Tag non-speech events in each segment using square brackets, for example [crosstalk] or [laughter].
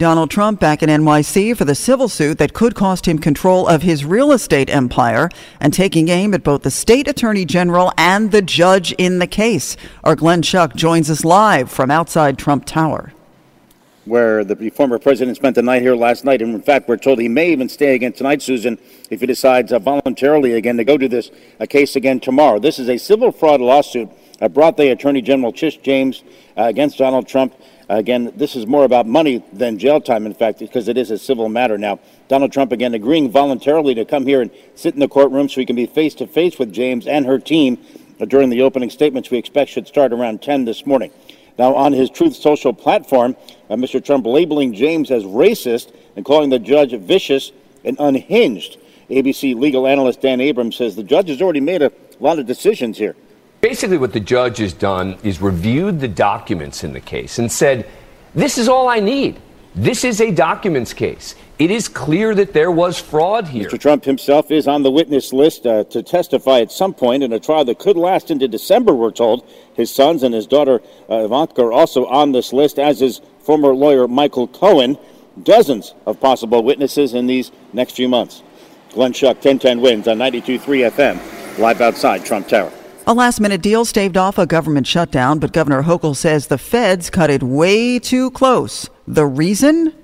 Donald Trump back in NYC for the civil suit that could cost him control of his real estate empire and taking aim at both the state attorney general and the judge in the case. Our Glenn Schuck joins us live from outside Trump Tower. Where the former president spent the night here last night, and in fact, we're told he may even stay again tonight, Susan, if he decides uh, voluntarily again to go to this uh, case again tomorrow. This is a civil fraud lawsuit uh, brought the Attorney General Tish James uh, against Donald Trump. Again, this is more about money than jail time, in fact, because it is a civil matter. Now, Donald Trump, again, agreeing voluntarily to come here and sit in the courtroom so he can be face to face with James and her team during the opening statements we expect should start around 10 this morning. Now, on his Truth Social platform, uh, Mr. Trump labeling James as racist and calling the judge vicious and unhinged. ABC legal analyst Dan Abrams says the judge has already made a lot of decisions here. Basically, what the judge has done is reviewed the documents in the case and said, This is all I need. This is a documents case. It is clear that there was fraud here. Mr. Trump himself is on the witness list uh, to testify at some point in a trial that could last into December, we're told. His sons and his daughter uh, Ivanka are also on this list, as is former lawyer Michael Cohen. Dozens of possible witnesses in these next few months. Glenn Schuck, 1010 wins on 92.3 FM, live outside Trump Tower. A last minute deal staved off a government shutdown, but Governor Hochul says the feds cut it way too close. The reason?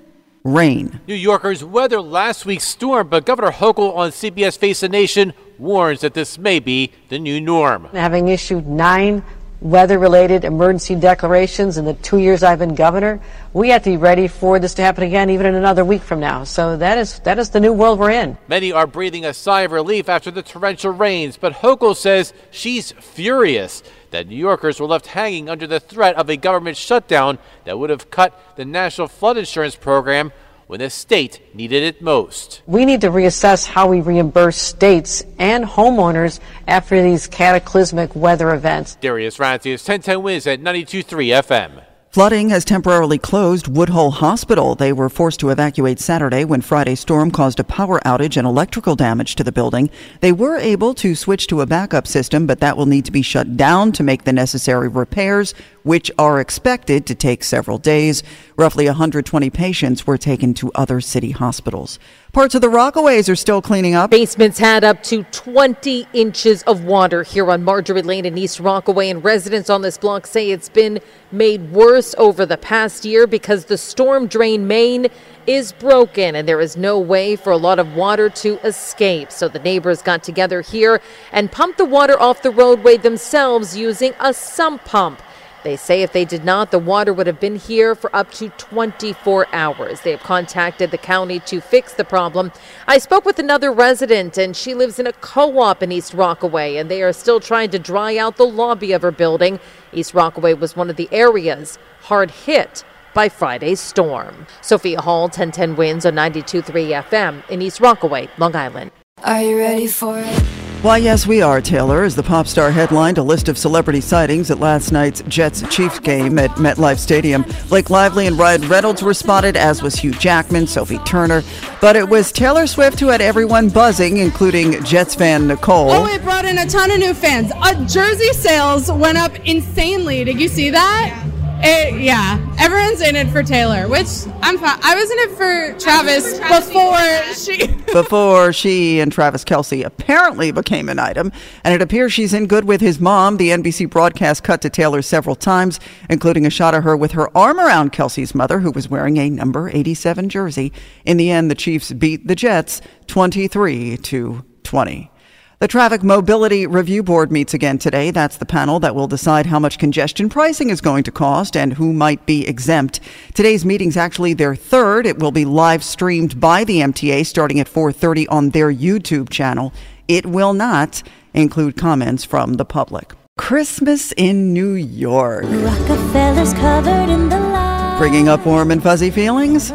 Rain. New Yorkers weathered last week's storm, but Governor Hochul on CBS Face the Nation warns that this may be the new norm. Having issued nine weather related emergency declarations in the two years I've been governor, we have to be ready for this to happen again even in another week from now. So that is that is the new world we're in. Many are breathing a sigh of relief after the torrential rains, but Hochul says she's furious that New Yorkers were left hanging under the threat of a government shutdown that would have cut the National Flood Insurance Program when the state needed it most. We need to reassess how we reimburse states and homeowners after these cataclysmic weather events. Darius Radzius, 1010 Wins at 92.3 FM. Flooding has temporarily closed Woodhull Hospital. They were forced to evacuate Saturday when Friday's storm caused a power outage and electrical damage to the building. They were able to switch to a backup system, but that will need to be shut down to make the necessary repairs, which are expected to take several days. Roughly 120 patients were taken to other city hospitals. Parts of the Rockaways are still cleaning up. Basements had up to 20 inches of water here on Marjorie Lane in East Rockaway, and residents on this block say it's been made worse over the past year because the storm drain main is broken and there is no way for a lot of water to escape. So the neighbors got together here and pumped the water off the roadway themselves using a sump pump. They say if they did not, the water would have been here for up to 24 hours. They have contacted the county to fix the problem. I spoke with another resident, and she lives in a co op in East Rockaway, and they are still trying to dry out the lobby of her building. East Rockaway was one of the areas hard hit by Friday's storm. Sophia Hall, 1010 Wins on 92.3 FM in East Rockaway, Long Island. Are you ready for it? Why, yes, we are, Taylor, as the pop star headlined a list of celebrity sightings at last night's Jets Chiefs game at MetLife Stadium. Blake Lively and Ryan Reynolds were spotted, as was Hugh Jackman, Sophie Turner. But it was Taylor Swift who had everyone buzzing, including Jets fan Nicole. Oh, it brought in a ton of new fans. Uh, jersey sales went up insanely. Did you see that? It, yeah, everyone's in it for Taylor, which I'm fine. I was in it for Travis before she. [laughs] before she and Travis Kelce apparently became an item, and it appears she's in good with his mom. The NBC broadcast cut to Taylor several times, including a shot of her with her arm around Kelce's mother, who was wearing a number 87 jersey. In the end, the Chiefs beat the Jets 23 to 20. The Traffic Mobility Review Board meets again today. That's the panel that will decide how much congestion pricing is going to cost and who might be exempt. Today's meeting's actually their third. It will be live streamed by the MTA starting at 4:30 on their YouTube channel. It will not include comments from the public. Christmas in New York. Rockefeller's covered in the light. Bringing up warm and fuzzy feelings?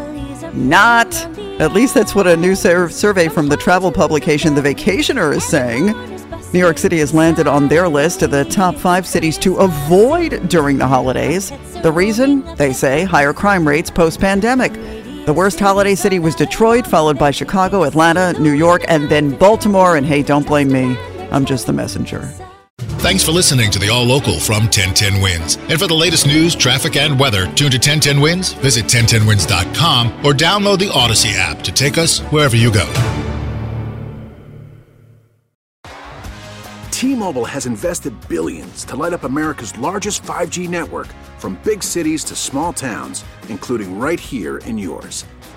Not. At least that's what a new sur- survey from the travel publication The Vacationer is saying. New York City has landed on their list of the top five cities to avoid during the holidays. The reason, they say, higher crime rates post pandemic. The worst holiday city was Detroit, followed by Chicago, Atlanta, New York, and then Baltimore. And hey, don't blame me. I'm just the messenger. Thanks for listening to the All Local from 1010 Wins. And for the latest news, traffic, and weather, tune to 1010 Wins, visit 1010wins.com, or download the Odyssey app to take us wherever you go. T-Mobile has invested billions to light up America's largest 5G network from big cities to small towns, including right here in yours.